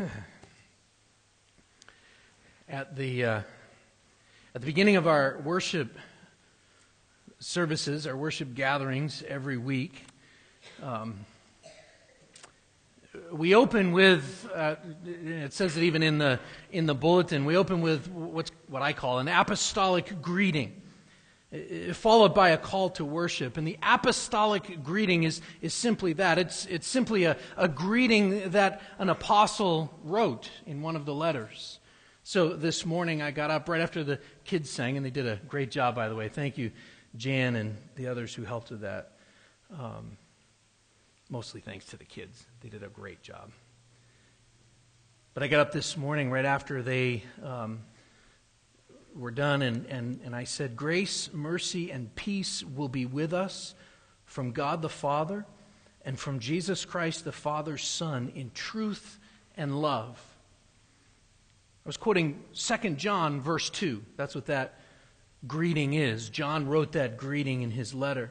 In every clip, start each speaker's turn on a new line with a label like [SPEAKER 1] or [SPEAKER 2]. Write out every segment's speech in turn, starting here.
[SPEAKER 1] at the uh, at the beginning of our worship services, our worship gatherings every week, um, we open with uh, it says it even in the in the bulletin. We open with what's what I call an apostolic greeting, followed by a call to worship. And the apostolic greeting is is simply that. It's it's simply a, a greeting that an apostle wrote in one of the letters. So this morning I got up right after the kids sang, and they did a great job, by the way. Thank you, Jan, and the others who helped with that. Um, mostly thanks to the kids. They did a great job. But I got up this morning right after they um, were done, and, and, and I said, Grace, mercy, and peace will be with us from God the Father and from Jesus Christ the Father's Son in truth and love I was quoting 2 John, verse 2. That's what that greeting is. John wrote that greeting in his letter.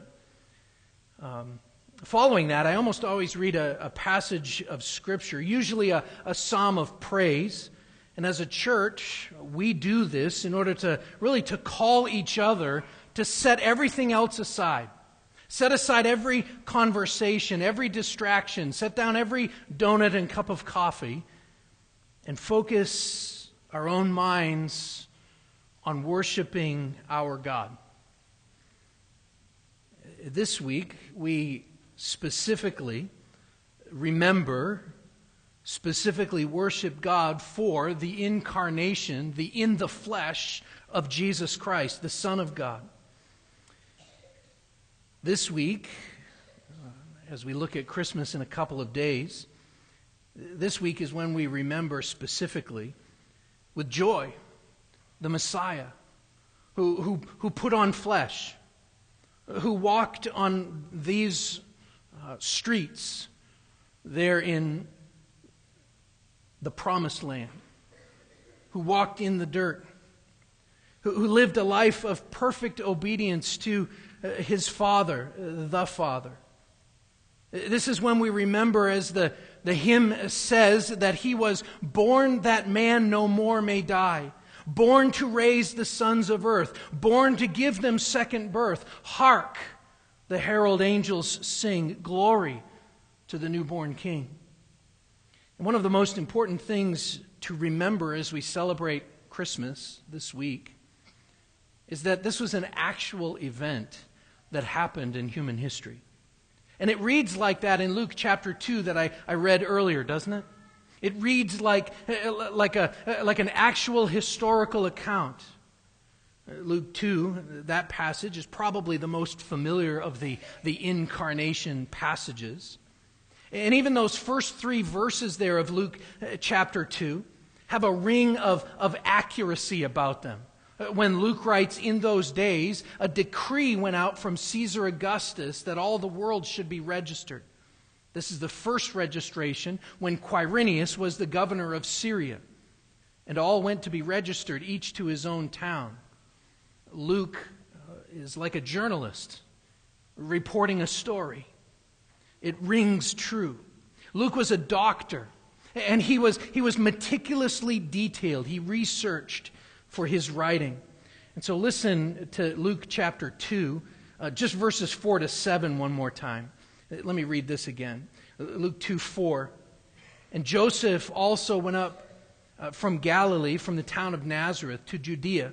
[SPEAKER 1] Um, following that, I almost always read a, a passage of Scripture, usually a, a psalm of praise. And as a church, we do this in order to really to call each other to set everything else aside. Set aside every conversation, every distraction, set down every donut and cup of coffee, and focus our own minds on worshiping our God. This week, we specifically remember, specifically worship God for the incarnation, the in the flesh of Jesus Christ, the Son of God. This week, as we look at Christmas in a couple of days, this week is when we remember specifically with joy the Messiah who, who, who put on flesh, who walked on these uh, streets there in the promised land, who walked in the dirt, who, who lived a life of perfect obedience to uh, his Father, uh, the Father. This is when we remember, as the, the hymn says, that he was born that man no more may die, born to raise the sons of earth, born to give them second birth. Hark, the herald angels sing, Glory to the newborn King. One of the most important things to remember as we celebrate Christmas this week is that this was an actual event that happened in human history. And it reads like that in Luke chapter 2 that I, I read earlier, doesn't it? It reads like, like, a, like an actual historical account. Luke 2, that passage is probably the most familiar of the, the incarnation passages. And even those first three verses there of Luke uh, chapter 2 have a ring of, of accuracy about them. Uh, when Luke writes, in those days, a decree went out from Caesar Augustus that all the world should be registered. This is the first registration when Quirinius was the governor of Syria. And all went to be registered, each to his own town. Luke uh, is like a journalist reporting a story. It rings true. Luke was a doctor, and he was, he was meticulously detailed. He researched, for his writing. And so listen to Luke chapter 2, uh, just verses 4 to 7 one more time. Uh, let me read this again. Luke 2 4. And Joseph also went up uh, from Galilee, from the town of Nazareth, to Judea,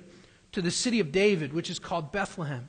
[SPEAKER 1] to the city of David, which is called Bethlehem,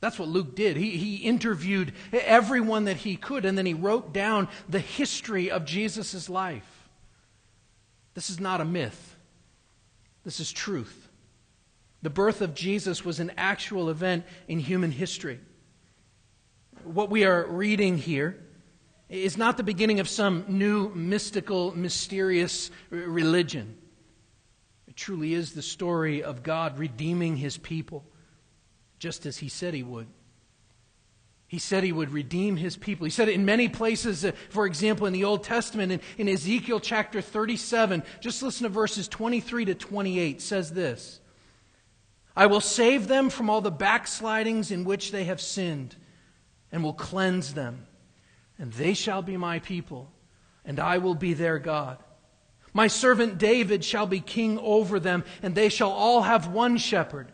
[SPEAKER 1] That's what Luke did. He, he interviewed everyone that he could, and then he wrote down the history of Jesus' life. This is not a myth, this is truth. The birth of Jesus was an actual event in human history what we are reading here is not the beginning of some new mystical, mysterious religion. It truly is the story of God redeeming his people. Just as he said he would. He said he would redeem his people. He said it in many places, uh, for example, in the Old Testament, in, in Ezekiel chapter 37, just listen to verses 23 to 28, says this I will save them from all the backslidings in which they have sinned, and will cleanse them. And they shall be my people, and I will be their God. My servant David shall be king over them, and they shall all have one shepherd.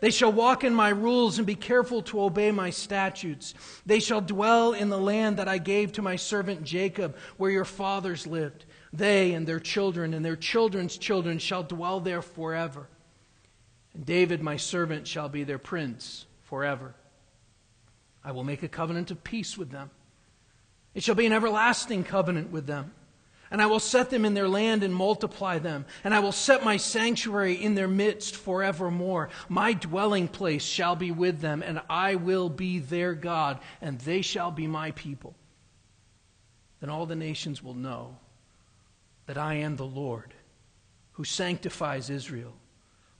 [SPEAKER 1] They shall walk in my rules and be careful to obey my statutes. They shall dwell in the land that I gave to my servant Jacob, where your fathers lived. They and their children and their children's children shall dwell there forever. And David, my servant, shall be their prince forever. I will make a covenant of peace with them. It shall be an everlasting covenant with them. And I will set them in their land and multiply them. And I will set my sanctuary in their midst forevermore. My dwelling place shall be with them, and I will be their God, and they shall be my people. Then all the nations will know that I am the Lord who sanctifies Israel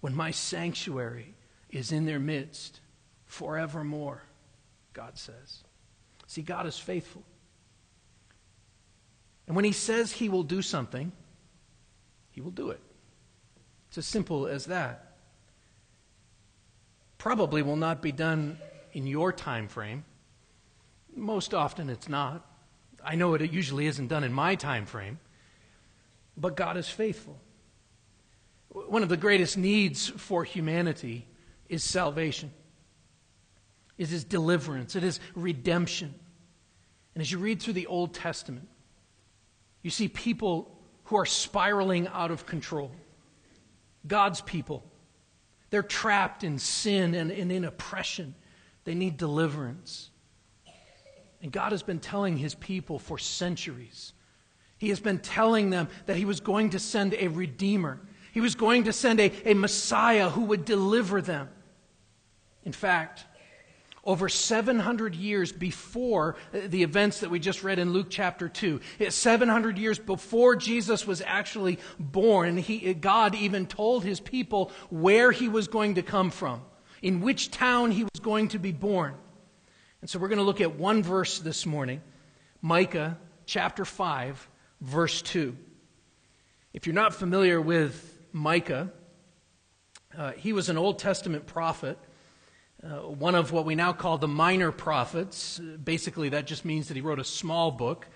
[SPEAKER 1] when my sanctuary is in their midst forevermore, God says. See, God is faithful. And when he says he will do something, he will do it. It's as simple as that. Probably will not be done in your time frame. Most often it's not. I know it usually isn't done in my time frame. But God is faithful. One of the greatest needs for humanity is salvation. It is deliverance. It is redemption. And as you read through the Old Testament, you see people who are spiraling out of control. God's people. They're trapped in sin and, and in oppression. They need deliverance. And God has been telling his people for centuries. He has been telling them that he was going to send a redeemer. He was going to send a, a Messiah who would deliver them. In fact, over 700 years before the events that we just read in Luke chapter 2. 700 years before Jesus was actually born, he, God even told his people where he was going to come from, in which town he was going to be born. And so we're going to look at one verse this morning Micah chapter 5, verse 2. If you're not familiar with Micah, uh, he was an Old Testament prophet uh, one of what we now call the minor prophets. Basically, that just means that he wrote a small book.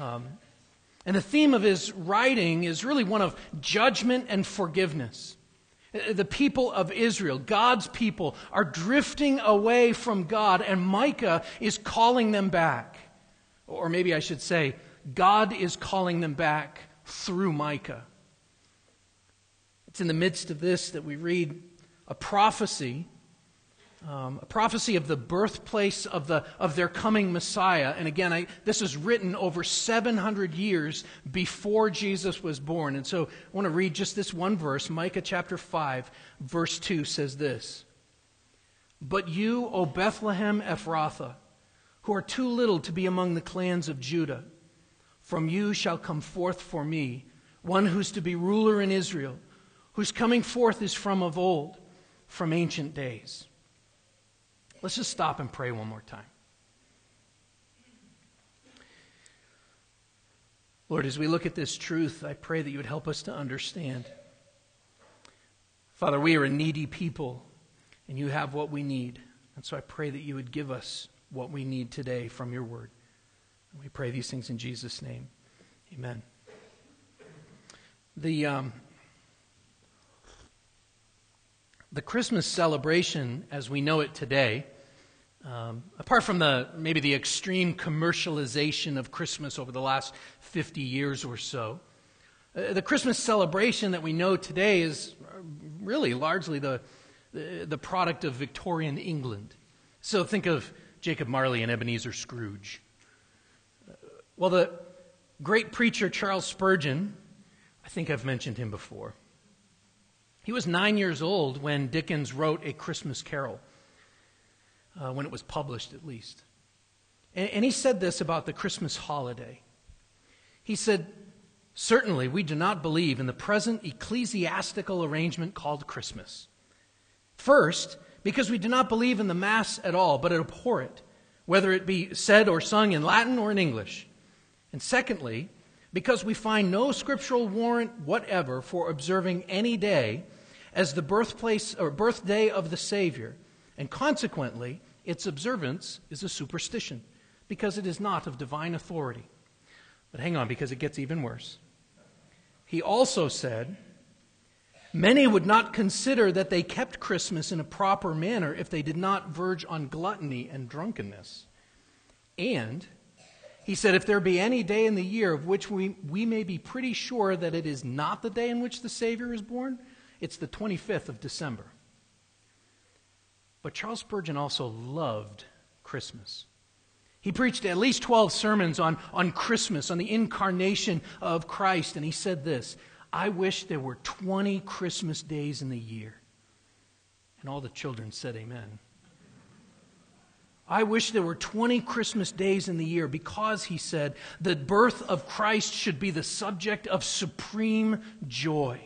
[SPEAKER 1] Um, and the theme of his writing is really one of judgment and forgiveness. Uh, the people of Israel, God's people, are drifting away from God, and Micah is calling them back. Or maybe I should say, God is calling them back through Micah. It's in the midst of this that we read a prophecy um, a prophecy of the birthplace of, the, of their coming Messiah. And again, I, this is written over 700 years before Jesus was born. And so I want to read just this one verse. Micah chapter 5, verse 2 says this But you, O Bethlehem Ephrathah, who are too little to be among the clans of Judah, from you shall come forth for me one who's to be ruler in Israel, whose coming forth is from of old, from ancient days. Let's just stop and pray one more time. Lord, as we look at this truth, I pray that you would help us to understand. Father, we are a needy people, and you have what we need. And so I pray that you would give us what we need today from your word. And we pray these things in Jesus' name. Amen. The, um, the Christmas celebration, as we know it today, um, apart from the maybe the extreme commercialization of Christmas over the last 50 years or so, uh, the Christmas celebration that we know today is really largely the, the, the product of Victorian England. So think of Jacob Marley and Ebenezer Scrooge. Uh, well, the great preacher Charles Spurgeon, I think I've mentioned him before. He was nine years old when Dickens wrote A Christmas Carol uh, when it was published at least. And, and he said this about the Christmas holiday. He said, Certainly, we do not believe in the present ecclesiastical arrangement called Christmas. First, because we do not believe in the Mass at all, but abhor it, whether it be said or sung in Latin or in English. And secondly, because we find no scriptural warrant whatever for observing any day as the birthplace or birthday of the Savior, and consequently, its observance is a superstition because it is not of divine authority. But hang on, because it gets even worse. He also said, Many would not consider that they kept Christmas in a proper manner if they did not verge on gluttony and drunkenness. And he said, If there be any day in the year of which we, we may be pretty sure that it is not the day in which the Savior is born, it's the 25th of December. But Charles Spurgeon also loved Christmas. He preached at least 12 sermons on, on Christmas, on the incarnation of Christ, and he said this I wish there were 20 Christmas days in the year. And all the children said, Amen. I wish there were 20 Christmas days in the year because, he said, the birth of Christ should be the subject of supreme joy.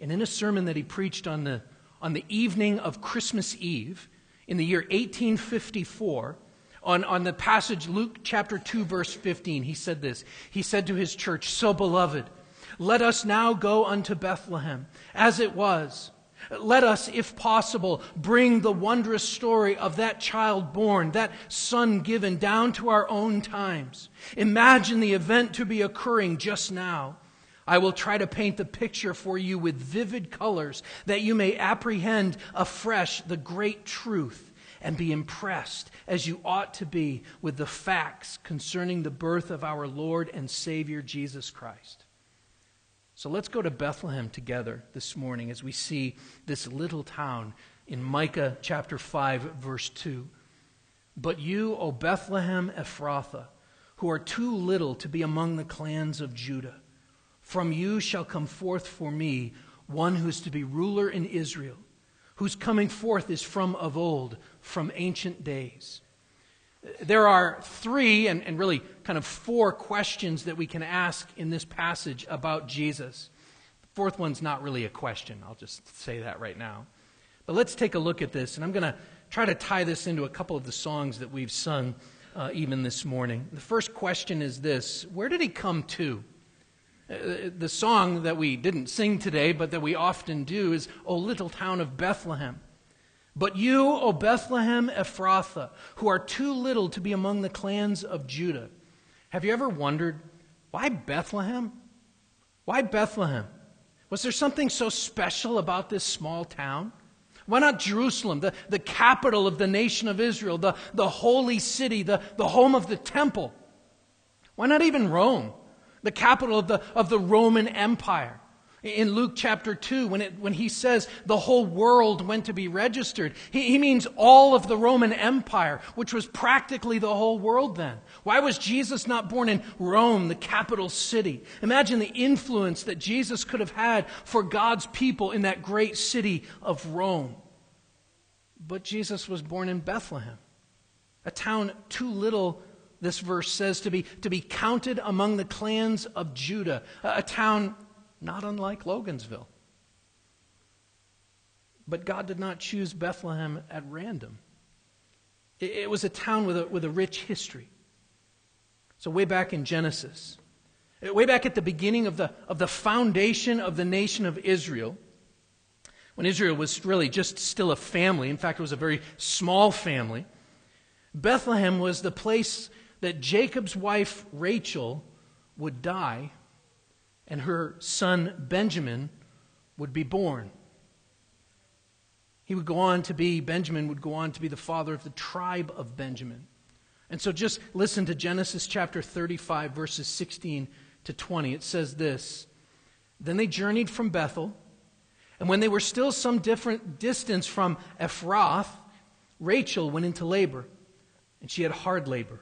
[SPEAKER 1] And in a sermon that he preached on the, on the evening of Christmas Eve in the year 1854, on, on the passage Luke chapter 2, verse 15, he said this. He said to his church, So beloved, let us now go unto Bethlehem, as it was. Let us, if possible, bring the wondrous story of that child born, that son given, down to our own times. Imagine the event to be occurring just now. I will try to paint the picture for you with vivid colors that you may apprehend afresh the great truth and be impressed, as you ought to be, with the facts concerning the birth of our Lord and Savior Jesus Christ. So let's go to Bethlehem together this morning as we see this little town in Micah chapter 5, verse 2. But you, O Bethlehem Ephrathah, who are too little to be among the clans of Judah, from you shall come forth for me one who is to be ruler in Israel whose coming forth is from of old, from ancient days. There are three and, and really kind of four questions that we can ask in this passage about Jesus. The fourth one's not really a question. I'll just say that right now. But let's take a look at this, and I'm going to try to tie this into a couple of the songs that we've sung uh, even this morning. The first question is this Where did he come to? Uh, the song that we didn't sing today, but that we often do, is O Little Town of Bethlehem. But you, O Bethlehem Ephrathah, who are too little to be among the clans of Judah. Have you ever wondered, why Bethlehem? Why Bethlehem? Was there something so special about this small town? Why not Jerusalem, the, the capital of the nation of Israel, the, the holy city, the, the home of the temple? Why not even Rome? The capital of the, of the Roman Empire. In Luke chapter 2, when, it, when he says the whole world went to be registered, he, he means all of the Roman Empire, which was practically the whole world then. Why was Jesus not born in Rome, the capital city? Imagine the influence that Jesus could have had for God's people in that great city of Rome. But Jesus was born in Bethlehem, a town too little this verse says, to be, to be counted among the clans of Judah, a, town not unlike Logansville. But God did not choose Bethlehem at random. It, it was a town with a, with a rich history. So, way back in Genesis, way back at the beginning of the, of the foundation of the nation of Israel, when Israel was really just still a family, in fact, it was a very small family, Bethlehem was the place that Jacob's wife Rachel would die and her son Benjamin would be born. He would go on to be, Benjamin would go on to be the father of the tribe of Benjamin. And so just listen to Genesis chapter 35, verses 16 to 20. It says this Then they journeyed from Bethel, and when they were still some different distance from Ephrath, Rachel went into labor, and she had hard labor.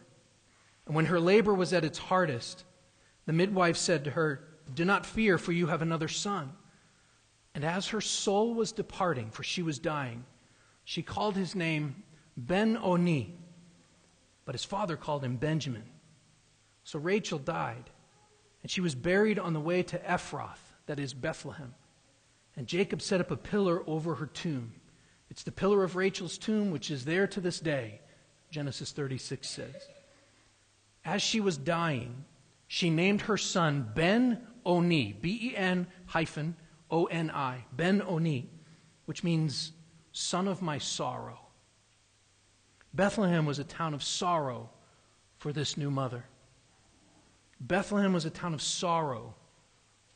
[SPEAKER 1] And when her labor was at its hardest, the midwife said to her, Do not fear, for you have another son. And as her soul was departing, for she was dying, she called his name Ben Oni, but his father called him Benjamin. So Rachel died, and she was buried on the way to Ephrath, that is Bethlehem. And Jacob set up a pillar over her tomb. It's the pillar of Rachel's tomb, which is there to this day, Genesis 36 says. As she was dying, she named her son Ben Oni, B E N hyphen O N I, Ben Oni, which means son of my sorrow. Bethlehem was a town of sorrow for this new mother. Bethlehem was a town of sorrow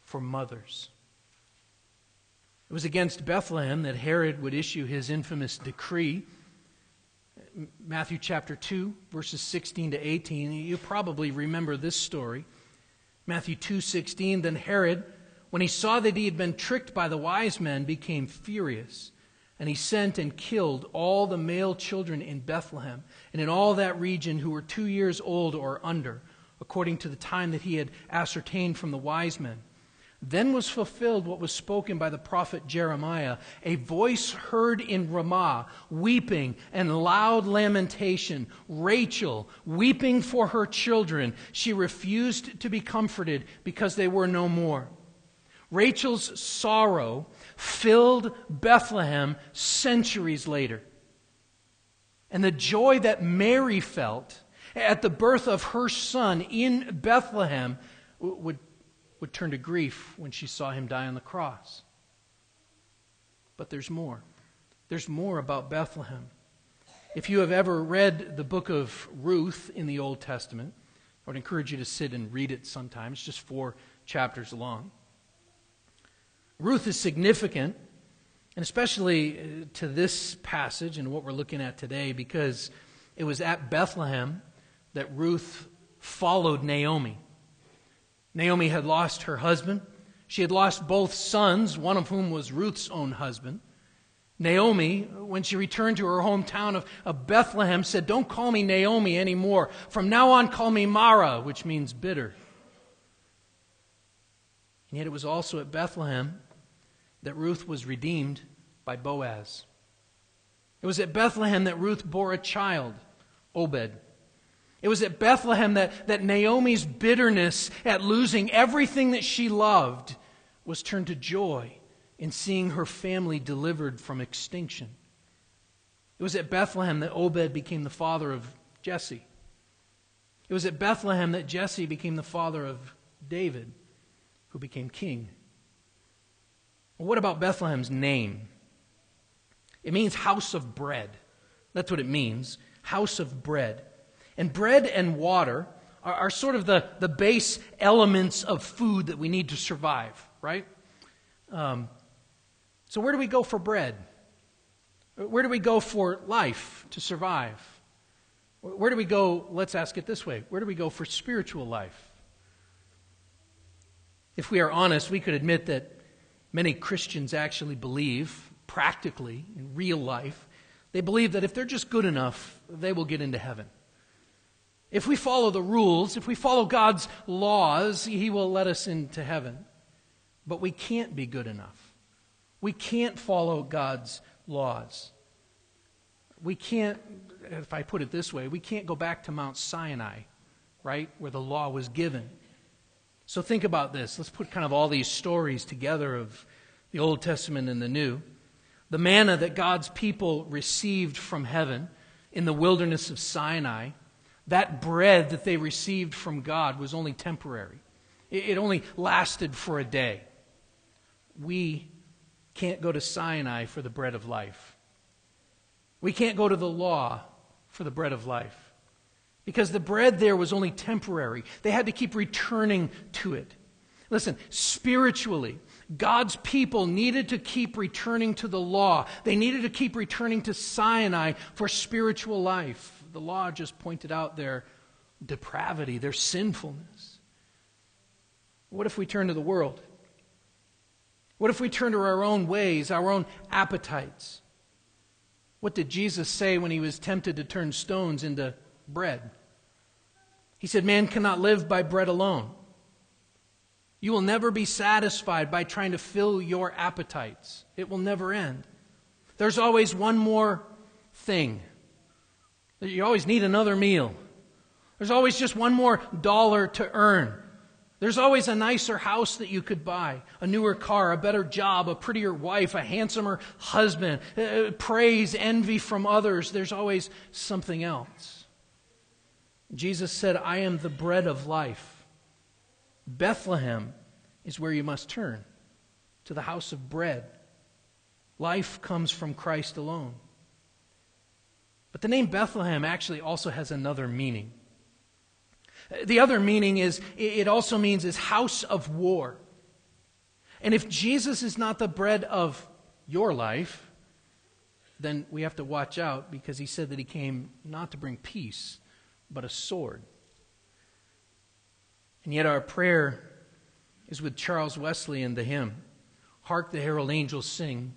[SPEAKER 1] for mothers. It was against Bethlehem that Herod would issue his infamous decree. Matthew chapter 2, verses 16 to 18. You probably remember this story. Matthew 2:16 then Herod when he saw that he had been tricked by the wise men became furious and he sent and killed all the male children in Bethlehem and in all that region who were 2 years old or under according to the time that he had ascertained from the wise men then was fulfilled what was spoken by the prophet Jeremiah a voice heard in Ramah, weeping and loud lamentation. Rachel, weeping for her children. She refused to be comforted because they were no more. Rachel's sorrow filled Bethlehem centuries later. And the joy that Mary felt at the birth of her son in Bethlehem would would turn to grief when she saw him die on the cross. But there's more. There's more about Bethlehem. If you have ever read the book of Ruth in the Old Testament, I would encourage you to sit and read it sometime. It's just four chapters long. Ruth is significant, and especially uh, to this passage and what we're looking at today, because it was at Bethlehem that Ruth followed Naomi. Naomi had lost her husband. She had lost both sons, one of whom was Ruth's own husband. Naomi, when she returned to her hometown of, Bethlehem, said, Don't call me Naomi anymore. From now on, call me Mara, which means bitter. And yet it was also at Bethlehem that Ruth was redeemed by Boaz. It was at Bethlehem that Ruth bore a child, Obed. It was at Bethlehem that, that Naomi's bitterness at losing everything that she loved was turned to joy in seeing her family delivered from extinction. It was at Bethlehem that Obed became the father of Jesse. It was at Bethlehem that Jesse became the father of David, who became king. What about Bethlehem's name? It means house of bread. That's what it means house of bread. And bread and water are, are sort of the, the base elements of food that we need to survive, right? Um, so, where do we go for bread? Where do we go for life to survive? Where do we go? Let's ask it this way where do we go for spiritual life? If we are honest, we could admit that many Christians actually believe, practically, in real life, they believe that if they're just good enough, they will get into heaven. If we follow the rules, if we follow God's laws, He will let us into heaven. But we can't be good enough. We can't follow God's laws. We can't, if I put it this way, we can't go back to Mount Sinai, right, where the law was given. So think about this. Let's put kind of all these stories together of the Old Testament and the New. The manna that God's people received from heaven in the wilderness of Sinai that bread that they received from God was only temporary, it only lasted for a day. We can't go to Sinai for the bread of life. We can't go to the law for the bread of life. Because the bread there was only temporary. They had to keep returning to it. Listen, spiritually, God's people needed to keep returning to the law. They needed to keep returning to Sinai for spiritual life the law just pointed out their depravity, their sinfulness. What if we turn to the world? What if we turn to our own ways, our own appetites? What did Jesus say when he was tempted to turn stones into bread? He said, Man cannot live by bread alone. You will never be satisfied by trying to fill your appetites, it will never end. There's always one more thing you always need another meal. There's always just one more dollar to earn. There's always a nicer house that you could buy, a newer car, a better job, a prettier wife, a handsomer husband, uh, praise, envy from others. There's always something else. Jesus said, I am the bread of life. Bethlehem is where you must turn, to the house of bread. Life comes from Christ alone. But the name Bethlehem actually also has another meaning. The other meaning is it also means is house of war. And if Jesus is not the bread of your life, then we have to watch out because he said that he came not to bring peace, but a sword. And yet our prayer is with Charles Wesley in the hymn Hark the herald angels sing,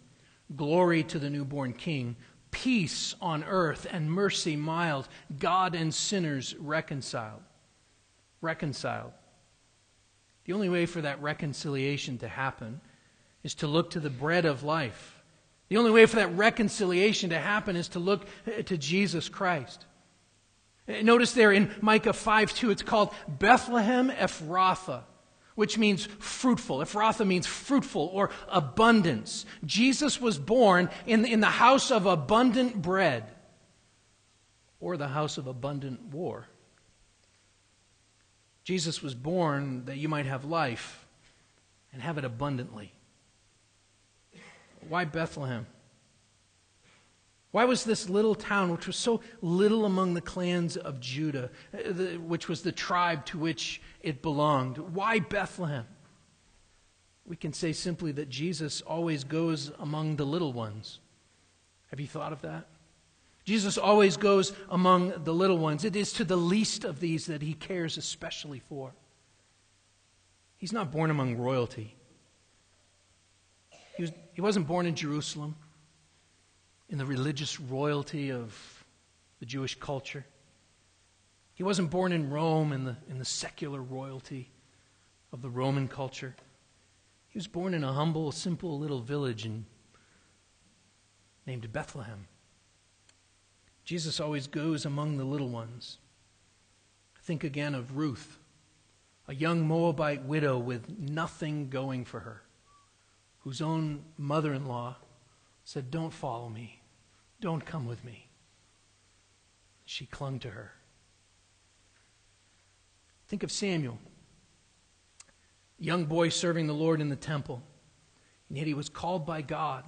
[SPEAKER 1] Glory to the newborn King, peace on earth and mercy mild, God and sinners reconciled reconciled. The only way for that reconciliation to happen is to look to the bread of life. The only way for that reconciliation to happen is to look eh, to Jesus Christ. Eh, notice there in Micah 5 2, it's called Bethlehem Ephrathah, which means fruitful. Ephrathah means fruitful or abundance. Jesus was born in, in the house of abundant bread or the house of abundant war. Jesus was born that you might have life and have it abundantly. Why Bethlehem? Why was this little town, which was so little among the clans of Judah, uh, which was the tribe to which it belonged, why Bethlehem? We can say simply that Jesus always goes among the little ones. Have you thought of that? Jesus always goes among the little ones. It is to the least of these that he cares especially for. He's not born among royalty. He, was, he wasn't born in Jerusalem, in the religious royalty of the Jewish culture. He wasn't born in Rome in the, in the secular royalty of the Roman culture. He was born in a humble, simple little village in, named Bethlehem. Jesus always goes among the little ones. Think again of Ruth, a young Moabite widow with nothing going for her, whose own mother in law said, Don't follow me, don't come with me. She clung to her. Think of Samuel, young boy serving the Lord in the temple, and yet he was called by God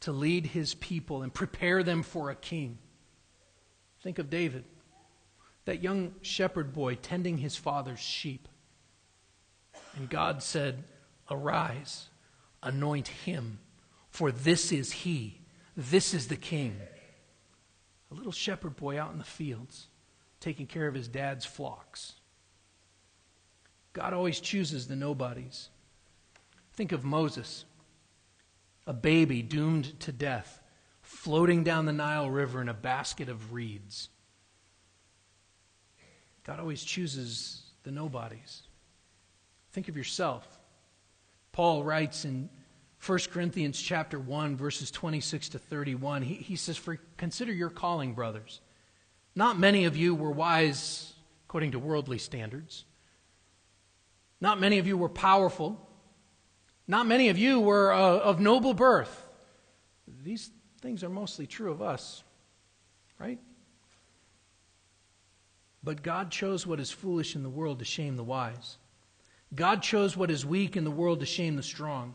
[SPEAKER 1] to lead his people and prepare them for a king. Think of David, that young shepherd boy tending his father's sheep. And God said, Arise, anoint him, for this is he, this is the king. A little shepherd boy out in the fields, taking care of his dad's flocks. God always chooses the nobodies. Think of Moses, a baby doomed to death floating down the Nile River in a basket of reeds. God always chooses the nobodies. Think of yourself. Paul writes in 1 Corinthians chapter 1 verses 26 to 31. He, he says, "For consider your calling, brothers. Not many of you were wise according to worldly standards. Not many of you were powerful. Not many of you were uh, of noble birth. These things are mostly true of us, right? But God chose what is foolish in the world to shame the wise. God chose what is weak in the world to shame the strong.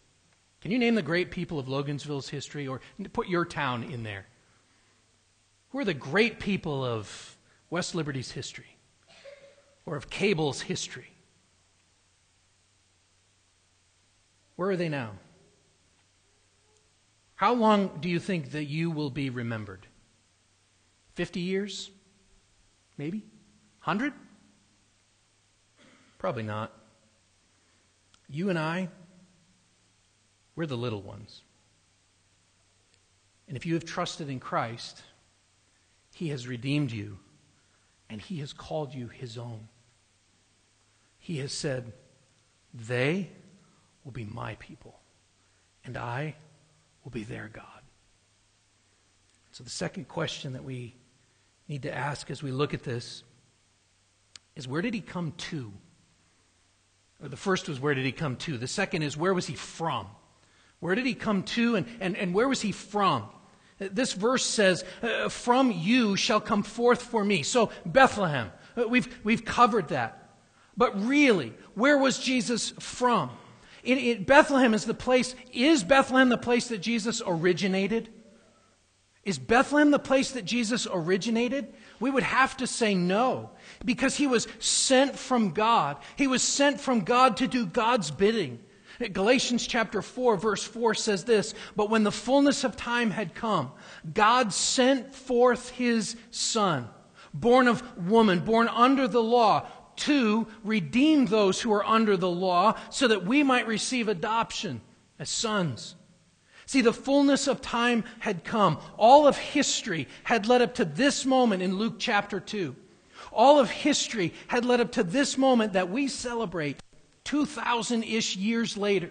[SPEAKER 1] Can you name the great people of Logansville's history or put your town in there? Who are the great people of West Liberty's history or of Cable's history? Where are they now? How long do you think that you will be remembered? 50 years? Maybe? 100? Probably not. You and I We're the little ones. And if you have trusted in Christ, He has redeemed you and He has called you His own. He has said, They will be my people, and I will be their God. So, the second question that we need to ask as we look at this is where did he come to? Or the first was where did he come to? The second is where was he from? Where did he come to and, and, and where was he from? This verse says, uh, From you shall come forth for me. So, Bethlehem, uh, we've, we've covered that. But really, where was Jesus from? It, it, Bethlehem is the place, is Bethlehem the place that Jesus originated? Is Bethlehem the place that Jesus originated? We would have to say no, because he was sent from God. He was sent from God to do God's bidding. Galatians chapter 4, verse 4 says this But when the fullness of time had come, God sent forth his Son, born of woman, born under the law, to redeem those who are under the law, so that we might receive adoption as sons. See, the fullness of time had come. All of history had led up to this moment in Luke chapter 2. All of history had led up to this moment that we celebrate 2,000 ish years later.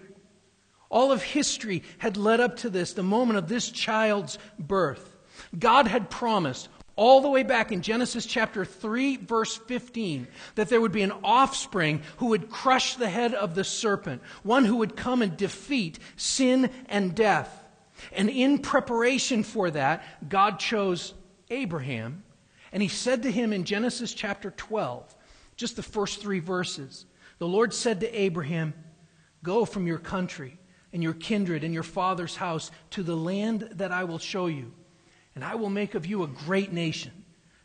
[SPEAKER 1] All of history had led up to this, the moment of this child's birth. God had promised all the way back in Genesis chapter 3, verse 15, that there would be an offspring who would crush the head of the serpent, one who would come and defeat sin and death. And in preparation for that, God chose Abraham, and he said to him in Genesis chapter 12, just the first three verses, the Lord said to Abraham, Go from your country and your kindred and your father's house to the land that I will show you. And I will make of you a great nation,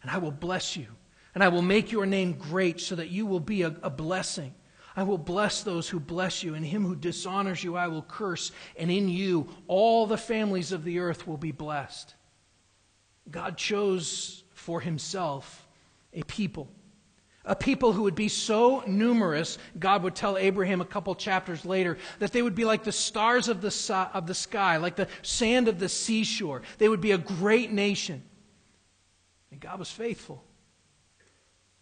[SPEAKER 1] and I will bless you, and I will make your name great so that you will be a, a blessing. I will bless those who bless you, and him who dishonors you I will curse, and in you all the families of the earth will be blessed. God chose for himself a people a people who would be so numerous, God would tell Abraham a couple chapters later, that they would be like the stars of the, of the sky, like the sand of the seashore. They would be a great nation. And God was faithful.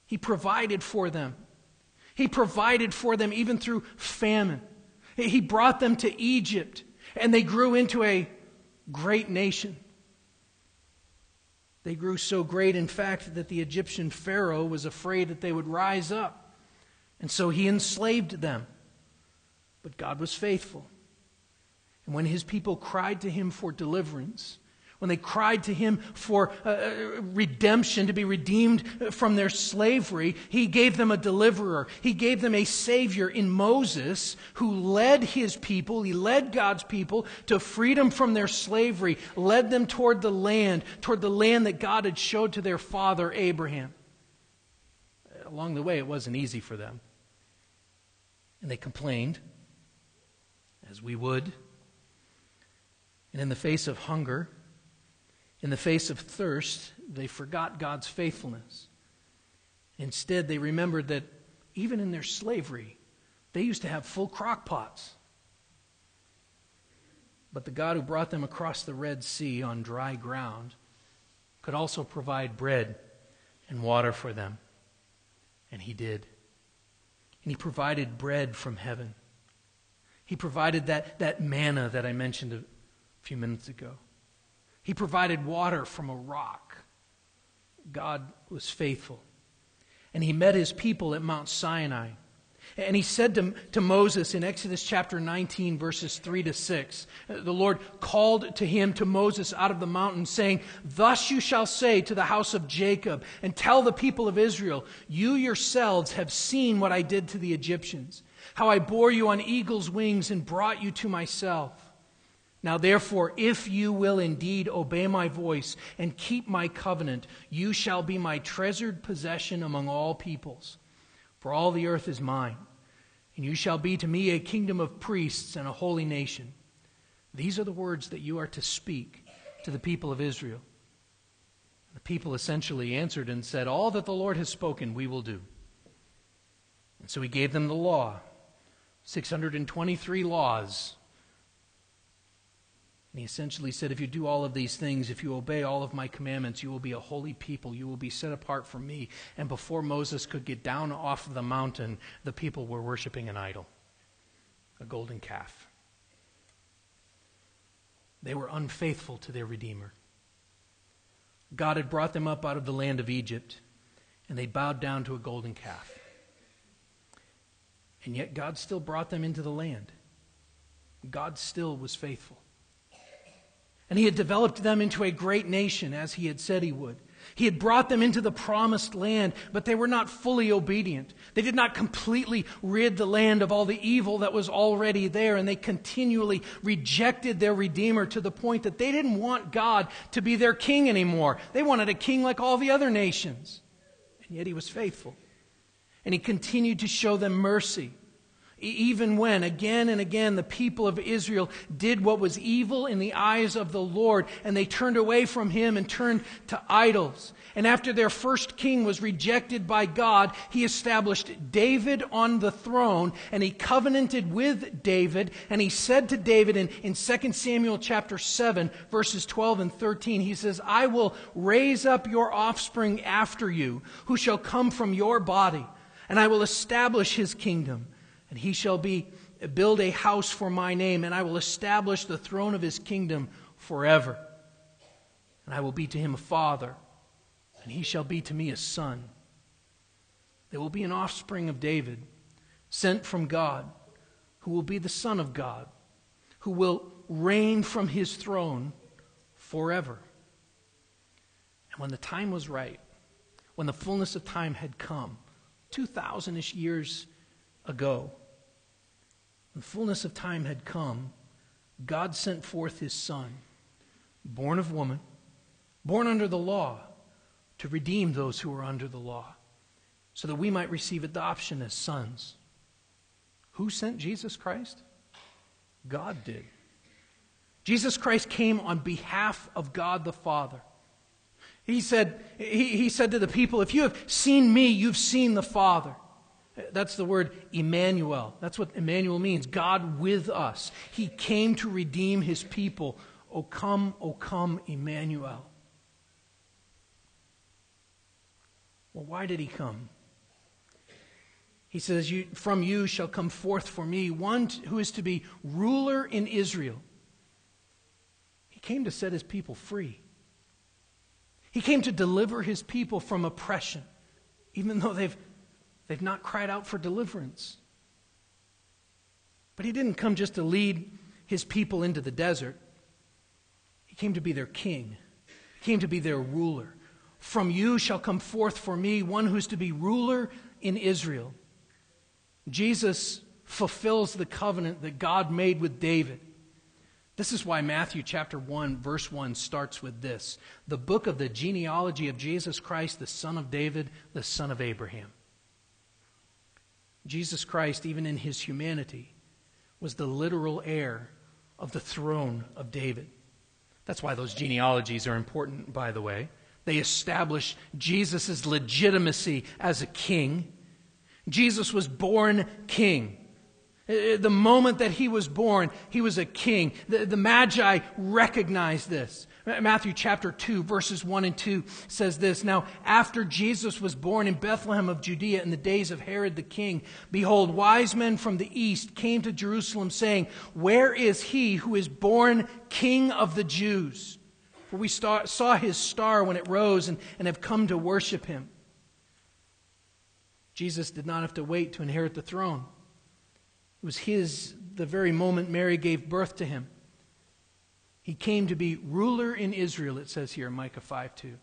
[SPEAKER 1] He provided for them. He provided for them even through famine. He brought them to Egypt, and they grew into a great nation. They grew so great, in fact, that the Egyptian Pharaoh was afraid that they would rise up. And so he enslaved them. But God was faithful. And when his people cried to him for deliverance, when they cried to him for uh, uh, redemption, to be redeemed from their slavery, he gave them a deliverer. He gave them a savior in Moses who led his people, he led God's people to freedom from their slavery, led them toward the land, toward the land that God had showed to their father Abraham. Along the way, it wasn't easy for them. And they complained, as we would. And in the face of hunger, in the face of thirst, they forgot God's faithfulness. Instead, they remembered that even in their slavery, they used to have full crock pots. But the God who brought them across the Red Sea on dry ground could also provide bread and water for them. And he did. And he provided bread from heaven. He provided that, that manna that I mentioned a few minutes ago. He provided water from a rock. God was faithful. And he met his people at Mount Sinai. And he said to, to Moses in Exodus chapter 19, verses 3 to 6, the Lord called to him, to Moses, out of the mountain, saying, Thus you shall say to the house of Jacob, and tell the people of Israel, You yourselves have seen what I did to the Egyptians, how I bore you on eagle's wings and brought you to myself. Now, therefore, if you will indeed obey my voice and keep my covenant, you shall be my treasured possession among all peoples. For all the earth is mine, and you shall be to me a kingdom of priests and a holy nation. These are the words that you are to speak to the people of Israel. The people essentially answered and said, All that the Lord has spoken, we will do. And so he gave them the law 623 laws And he essentially said, If you do all of these things, if you obey all of my commandments, you will be a holy people. You will be set apart from me. And before Moses could get down off the mountain, the people were worshiping an idol, a golden calf. They were unfaithful to their Redeemer. God had brought them up out of the land of Egypt, and they bowed down to a golden calf. And yet God still brought them into the land. God still was faithful. And he had developed them into a great nation, as he had said he would. He had brought them into the promised land, but they were not fully obedient. They did not completely rid the land of all the evil that was already there, and they continually rejected their Redeemer to the point that they didn't want God to be their king anymore. They wanted a king like all the other nations. And yet he was faithful. And he continued to show them mercy even when, again and again, the people of Israel did what was evil in the eyes of the Lord, and they turned away from him and turned to idols. And after their first king was rejected by God, he established David on the throne, and he covenanted with David, and he said to David in, in 2 Samuel chapter 7, verses 12 and 13, he says, I will raise up your offspring after you, who shall come from your body, and I will establish his kingdom and he shall be build a house for my name, and I will establish the throne of his kingdom forever. And I will be to him a father, and he shall be to me a son. There will be an offspring of David, sent from God, who will be the Son of God, who will reign from his throne forever. And when the time was right, when the fullness of time had come, 2,000 ish years ago, the fullness of time had come, God sent forth his Son, born of woman, born under the law, to redeem those who were under the law, so that we might receive adoption as sons. Who sent Jesus Christ? God did. Jesus Christ came on behalf of God the Father. He said, he, he said to the people, If you have seen me, you've seen the Father. That's the word Emmanuel. That's what Emmanuel means God with us. He came to redeem his people. O come, O come, Emmanuel. Well, why did he come? He says, From you shall come forth for me one who is to be ruler in Israel. He came to set his people free. He came to deliver his people from oppression, even though they've They've not cried out for deliverance. But he didn't come just to lead his people into the desert. He came to be their king. He came to be their ruler. From you shall come forth for me one who's to be ruler in Israel. Jesus fulfills the covenant that God made with David. This is why Matthew chapter 1 verse 1 starts with this. The book of the genealogy of Jesus Christ, the son of David, the son of Abraham. Jesus Christ, even in his humanity, was the literal heir of the throne of David. That's why those genealogies are important, by the way. They establish Jesus' legitimacy as a king. Jesus was born king. Uh, the moment that he was born, he was a king. The, the, Magi recognized this. Matthew chapter 2, verses 1 and 2 says this Now, after Jesus was born in Bethlehem of Judea in the days of Herod the king, behold, wise men from the east came to Jerusalem, saying, Where is he who is born king of the Jews? For we saw his star when it rose and, and have come to worship him. Jesus did not have to wait to inherit the throne. It was his the very moment Mary gave birth to him. He came to be ruler in Israel, it says here in Micah 5 2.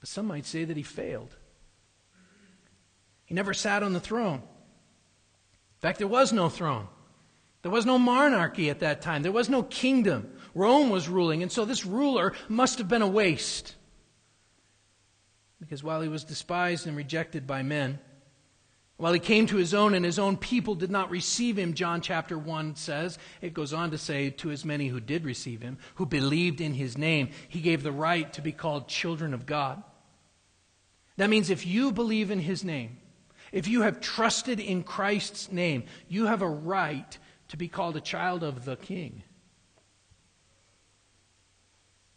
[SPEAKER 1] But some might say that he failed. He never sat on the throne. In fact, there was no throne. There was no monarchy at that time. There was no kingdom. Rome was ruling, and so this ruler must have been a waste. Because while he was despised and rejected by men, while he came to his own and his own people did not receive him, John chapter 1 says, it goes on to say, to as many who did receive him, who believed in his name, he gave the right to be called children of God. That means if you believe in his name, if you have trusted in Christ's name, you have a right to be called a child of the king.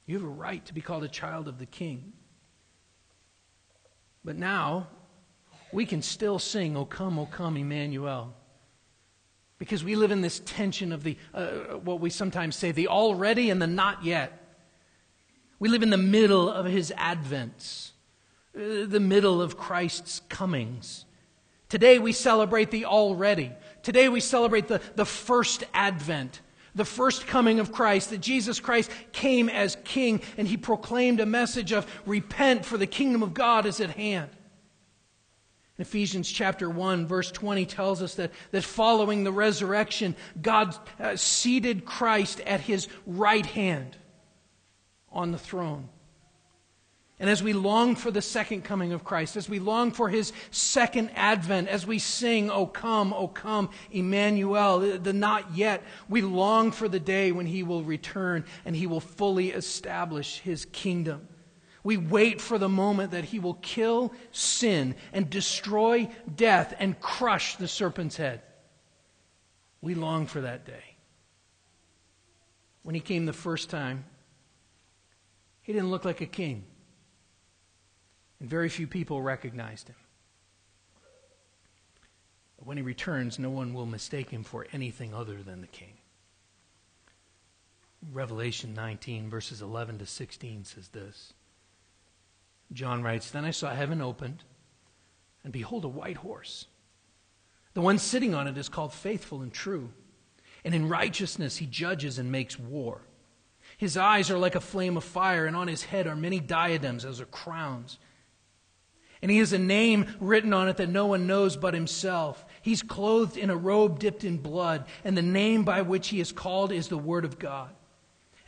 [SPEAKER 1] You have a right to be called a child of the King. But now, we can still sing, O come, O come, Emmanuel. Because we live in this tension of the, uh, what we sometimes say, the already and the not yet. We live in the middle of his advents, uh, the middle of Christ's comings. Today we celebrate the already. Today we celebrate the, the first advent, the first coming of Christ, that Jesus Christ came as king and he proclaimed a message of repent for the kingdom of God is at hand. Ephesians chapter 1, verse 20 tells us that, that following the resurrection, God uh, seated Christ at his right hand on the throne. And as we long for the second coming of Christ, as we long for his second advent, as we sing, O come, O come, Emmanuel, the, the, not yet, we long for the day when he will return and he will fully establish his kingdom. We wait for the moment that he will kill sin and destroy death and crush the serpent's head. We long for that day. When he came the first time, he didn't look like a king and very few people recognized him. But when he returns, no one will mistake him for anything other than the king. Revelation 19, verses 11 to 16 says this. John writes Then I saw heaven opened, and behold, a white horse. The one sitting on it is called faithful and true, and in righteousness he judges and makes war. His eyes are like a flame of fire, and on his head are many diadems, as are crowns. And he has a name written on it that no one knows but himself. He's clothed in a robe dipped in blood, and the name by which he is called is the Word of God.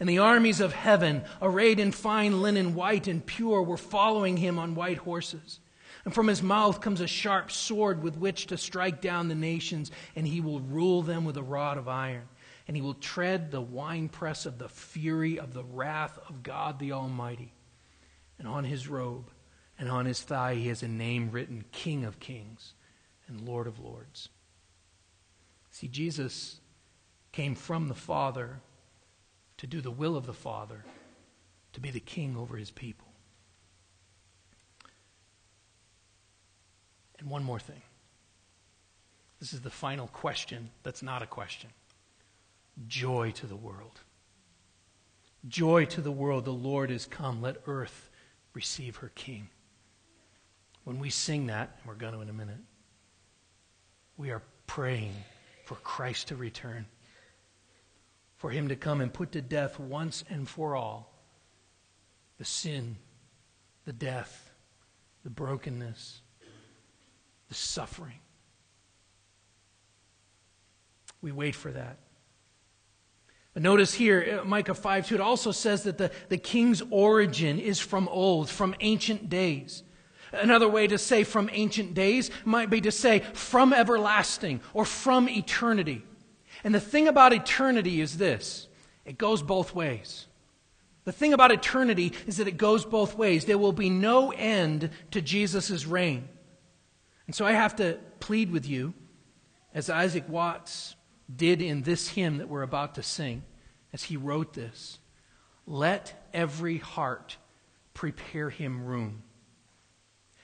[SPEAKER 1] And the armies of heaven, arrayed in fine linen, white and pure, were following him on white horses. And from his mouth comes a sharp sword with which to strike down the nations, and he will rule them with a rod of iron. And he will tread the winepress of the fury of the wrath of God the Almighty. And on his robe, and on his thigh he has a name written King of Kings and Lord of Lords. See, Jesus came from the Father to do the will of the Father, to be the king over his people. And one more thing. This is the final question that's not a question. Joy to the world. Joy to the world. The Lord is come. Let earth receive her king. When we sing that, and we're going to in a minute, we are praying for Christ to return, for him to come and put to death once and for all the sin, the death, the brokenness, the suffering. We wait for that. But notice here, uh, Micah 5 2, it also says that the, the king's origin is from old, from ancient days. Another way to say from ancient days might be to say from everlasting or from eternity. And the thing about eternity is this it goes both ways. The thing about eternity is that it goes both ways. There will be no end to Jesus' reign. And so I have to plead with you, as Isaac Watts did in this hymn that we're about to sing, as he wrote this let every heart prepare him room.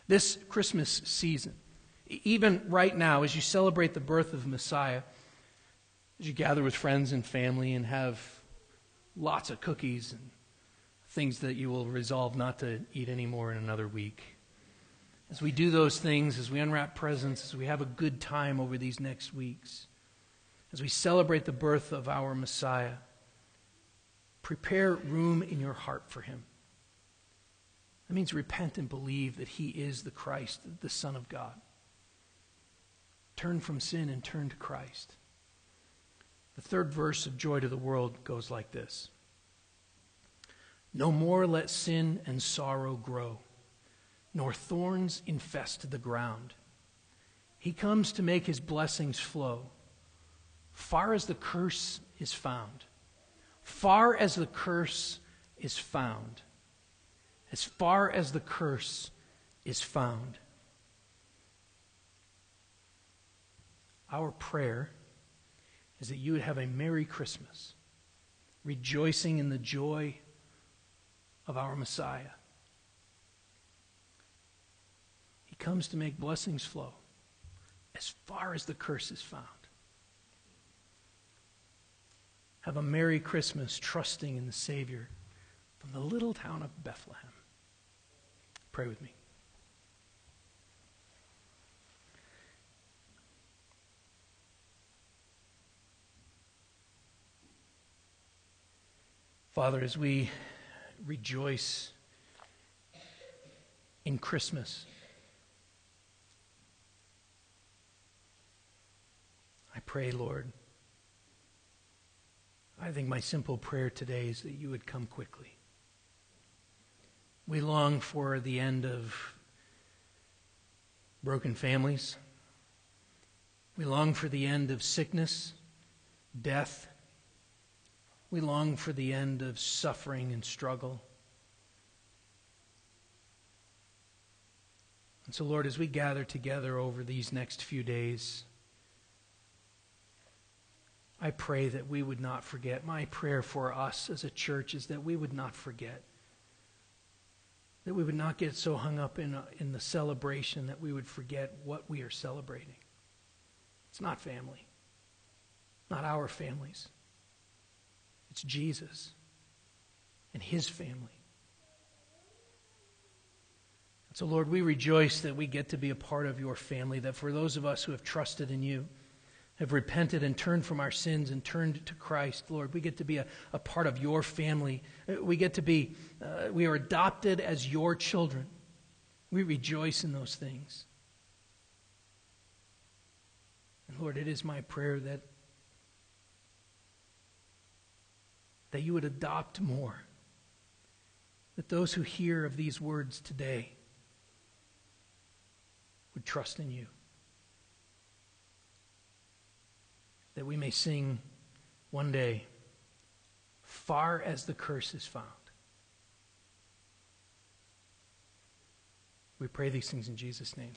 [SPEAKER 1] This Christmas season, even right now, as you celebrate the birth of Messiah, as you gather with friends and family and have lots of cookies and things that you will resolve not to eat anymore in another week. As we do those things, as we unwrap presents, as we have a good time over these next weeks, as we celebrate the birth of our Messiah, prepare room in your heart for him. That means repent and believe that He is the Christ, the Son of God. Turn from sin and turn to Christ. The third verse of Joy to the World goes like this No more let sin and sorrow grow, nor thorns infest the ground. He comes to make his blessings flow, far as the curse is found. Far as the curse is found as far as the curse is found. Our prayer is that you would have a Merry Christmas, rejoicing in the joy of our Messiah. He comes to make blessings flow as far as the curse is found. Have a Merry Christmas trusting in the Savior from the little town of Bethlehem. Pray with me. Father, as we rejoice in Christmas, I pray, Lord, I think my simple prayer today is that you would come quickly. We long for the end of broken families. We long for the end of sickness, death, we long for the end of suffering and struggle. And so, Lord, as we gather together over these next few days, I pray that we would not forget. My prayer for us as a church is that we would not forget. That we would not get so hung up in, in the celebration that we would forget what we are celebrating. It's not family, not our families. It's Jesus and his family. So, Lord, we rejoice that we get to be a part of your family, that for those of us who have trusted in you, have repented and turned from our sins and turned to Christ, Lord, we get to be a, a part of your family. We get to be, uh, we are adopted as your children. We rejoice in those things. And Lord, it is my prayer that that you would adopt more. That those who hear of these words today would trust in you. That we may sing one day, far as the curse is found. We pray these things in Jesus' name.